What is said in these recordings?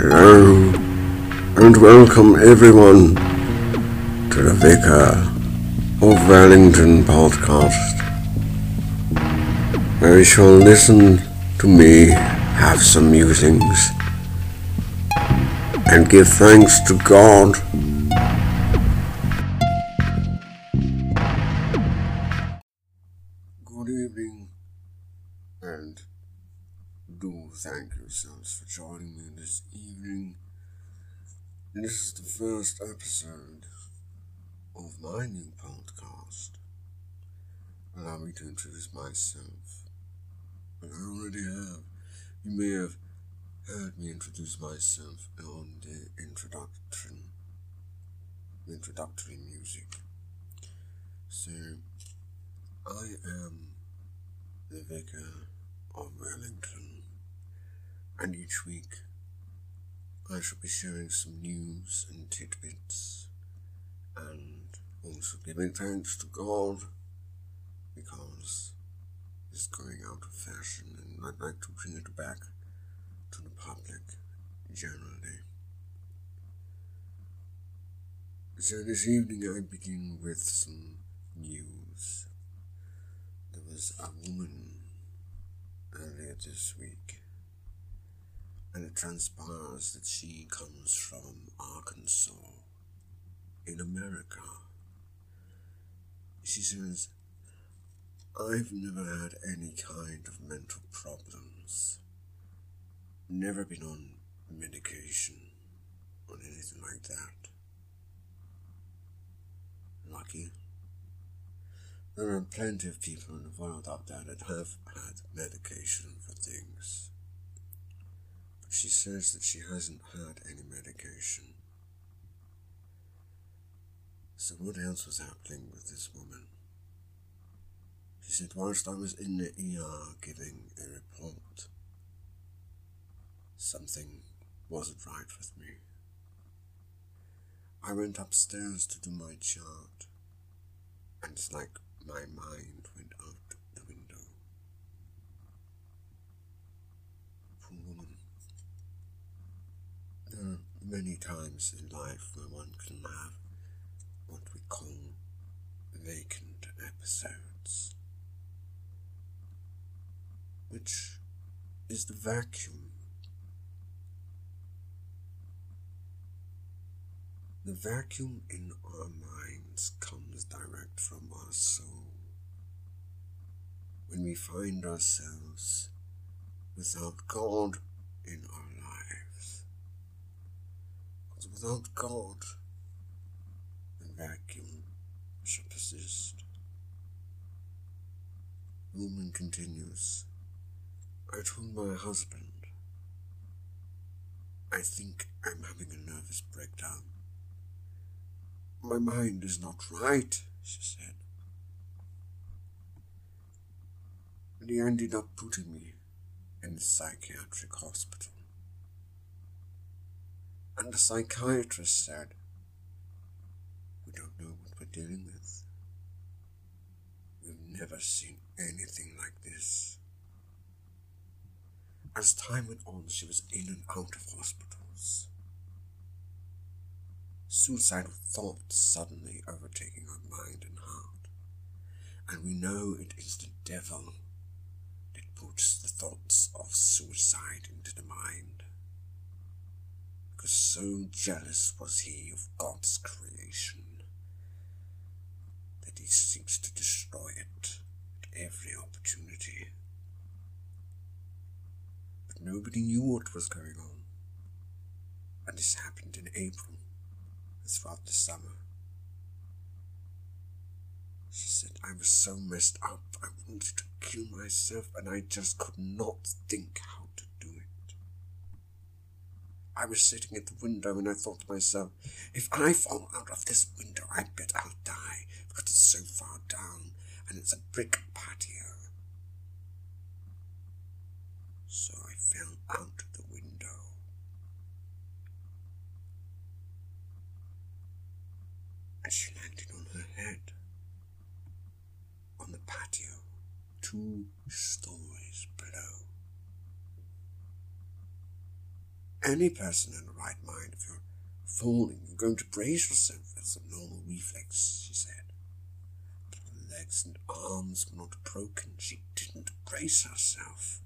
Hello, and welcome everyone to the Vicar of Wellington podcast, where you shall listen to me have some musings and give thanks to God. Good evening, and do thank yourselves for joining me this evening. This is the first episode of my new podcast. Allow me to introduce myself. I already have. You may have heard me introduce myself on the introduction, introductory music. So, I am the vicar of Wellington, and each week I shall be sharing some news and tidbits, and also giving thanks to God because it's going out of fashion, and I'd like to bring it back to the public generally. So this evening I begin with some news. There was a woman earlier this week, and it transpires that she comes from Arkansas in America. She says, I've never had any kind of mental problems, never been on medication or anything like that. Lucky. There are plenty of people in the world out there that have had medication for things. But she says that she hasn't had any medication. So, what else was happening with this woman? She said, whilst I was in the ER giving a report, something wasn't right with me. I went upstairs to do my chart, and it's like my mind went out the window. Poor woman. There are many times in life where one can have what we call vacant episodes, which is the vacuum. The vacuum in our minds comes direct from our soul. When we find ourselves without God in our. Without God, the vacuum shall persist. Woman continues. I told my husband, I think I'm having a nervous breakdown. My mind is not right, she said. And he ended up putting me in a psychiatric hospital. And the psychiatrist said, We don't know what we're dealing with. We've never seen anything like this. As time went on, she was in and out of hospitals suicidal thoughts suddenly overtaking her mind and heart. And we know it is the devil that puts the thoughts of suicide into the mind. Because so jealous was he of God's creation that he seeks to destroy it at every opportunity. But nobody knew what was going on. And this happened in April throughout the summer. She said, I was so messed up, I wanted to kill myself, and I just could not think how. I was sitting at the window and I thought to myself, if I fall out of this window, I bet I'll die because it's so far down and it's a brick patio. So I fell out of the window. And she landed on her head on the patio, two stories below. Any person in the right mind. If you're falling, you're going to brace yourself. That's a normal reflex, she said. But her legs and arms were not broken. She didn't brace herself.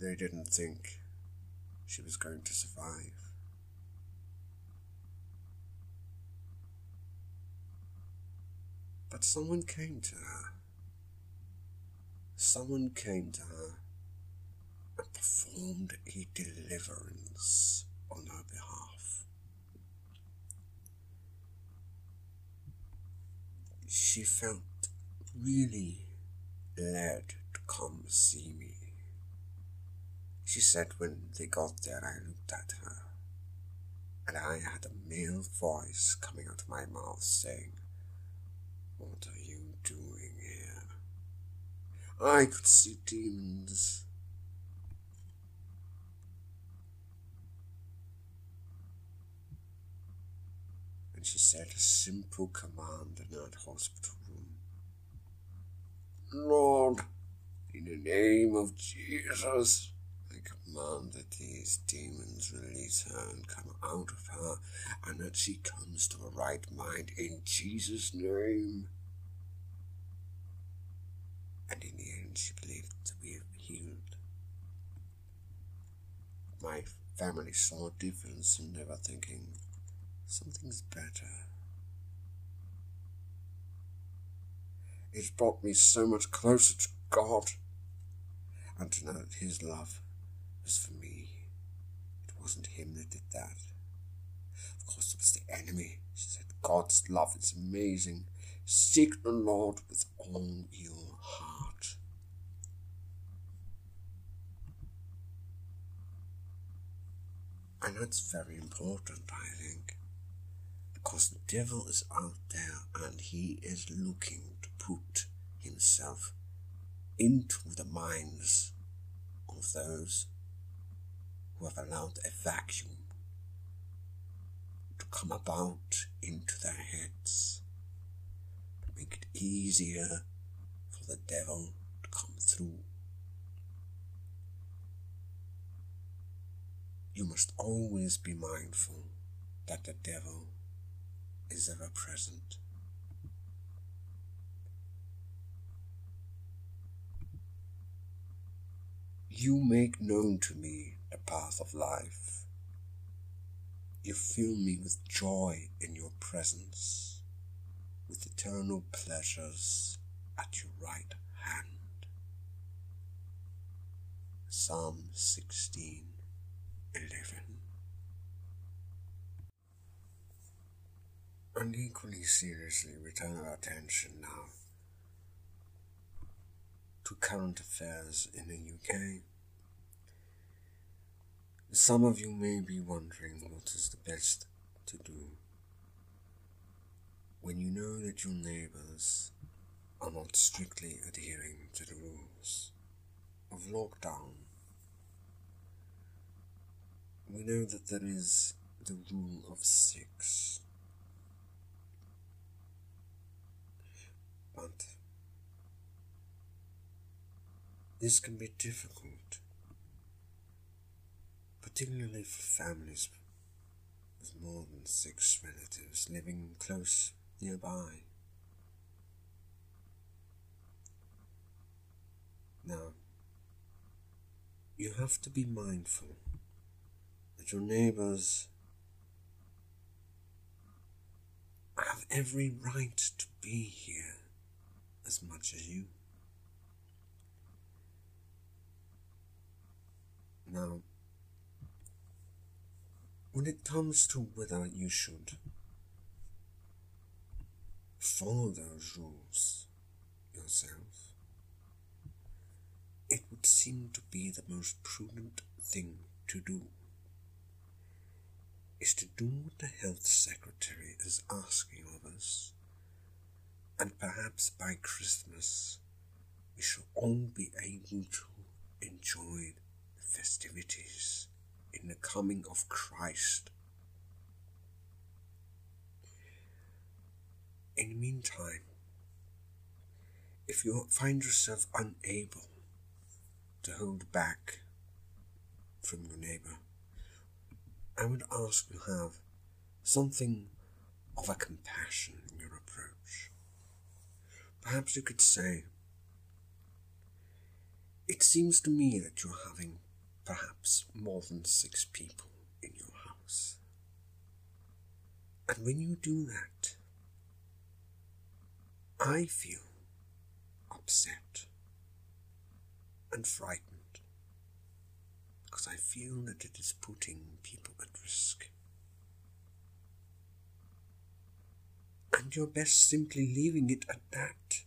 They didn't think she was going to survive. But someone came to her. Someone came to her performed a deliverance on her behalf. She felt really led to come see me. She said when they got there, I looked at her, and I had a male voice coming out of my mouth saying, What are you doing here? I could see demons she said a simple command in that hospital room. Lord, in the name of Jesus, I command that these demons release her and come out of her, and that she comes to a right mind in Jesus' name. And in the end, she believed to be healed. My family saw a difference, they were thinking, Something's better. It's brought me so much closer to God, and to know that His love was for me. It wasn't Him that did that. Of course, it was the enemy. She said, God's love is amazing. Seek the Lord with all your heart. And that's very important, I think because the devil is out there and he is looking to put himself into the minds of those who have allowed a vacuum to come about into their heads to make it easier for the devil to come through. You must always be mindful that the devil is ever present. You make known to me the path of life. You fill me with joy in your presence, with eternal pleasures at your right hand. Psalm 16 11. And equally seriously return our attention now to current affairs in the UK. Some of you may be wondering what is the best to do when you know that your neighbours are not strictly adhering to the rules of lockdown. We know that there is the rule of six but this can be difficult, particularly for families with more than six relatives living close nearby. Now, you have to be mindful that your neighbors have every right to be here as much as you. Now, when it comes to whether you should follow those rules yourself, it would seem to be the most prudent thing to do is to do what the health secretary is asking of us and perhaps by Christmas we shall all be able to enjoy the festivities in the coming of Christ. In the meantime, if you find yourself unable to hold back from your neighbour. I would ask you have something of a compassion in your approach. Perhaps you could say, It seems to me that you're having perhaps more than six people in your house. And when you do that, I feel upset and frightened because I feel that it is putting people at risk. And you're best simply leaving it at that.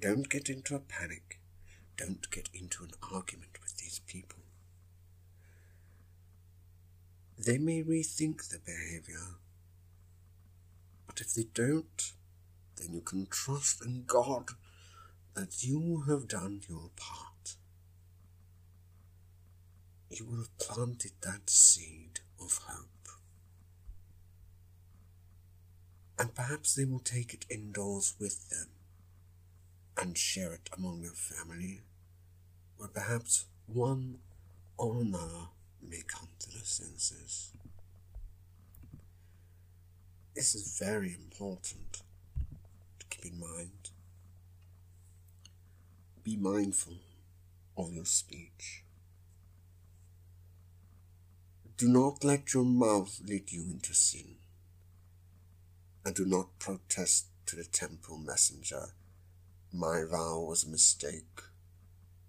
Don't get into a panic. Don't get into an argument with these people. They may rethink their behavior, but if they don't, then you can trust in God that you have done your part. You will have planted that seed of hope. And perhaps they will take it indoors with them and share it among their family, where perhaps one or another may come to their senses. This is very important to keep in mind. Be mindful of your speech. Do not let your mouth lead you into sin. And do not protest to the temple messenger, My vow was a mistake.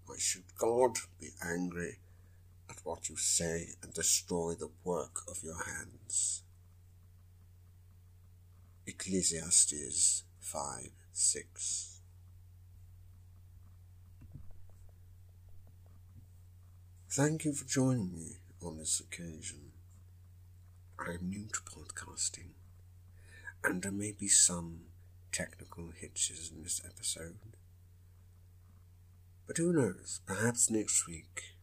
Why should God be angry at what you say and destroy the work of your hands? Ecclesiastes 5 6. Thank you for joining me on this occasion. I am new to podcasting, and there may be some technical hitches in this episode. But who knows, perhaps next week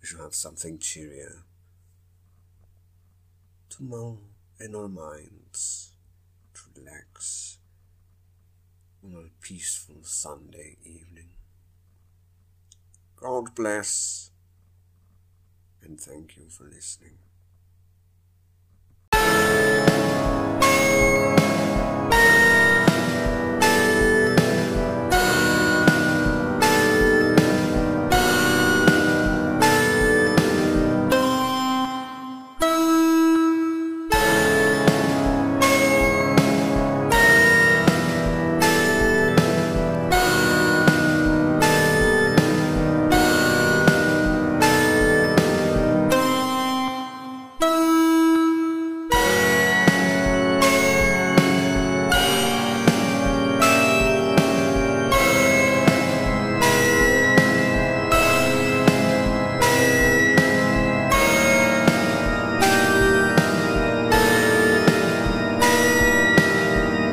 we shall have something cheerier to mull in our minds, to relax on a peaceful Sunday evening. God bless and thank you for listening.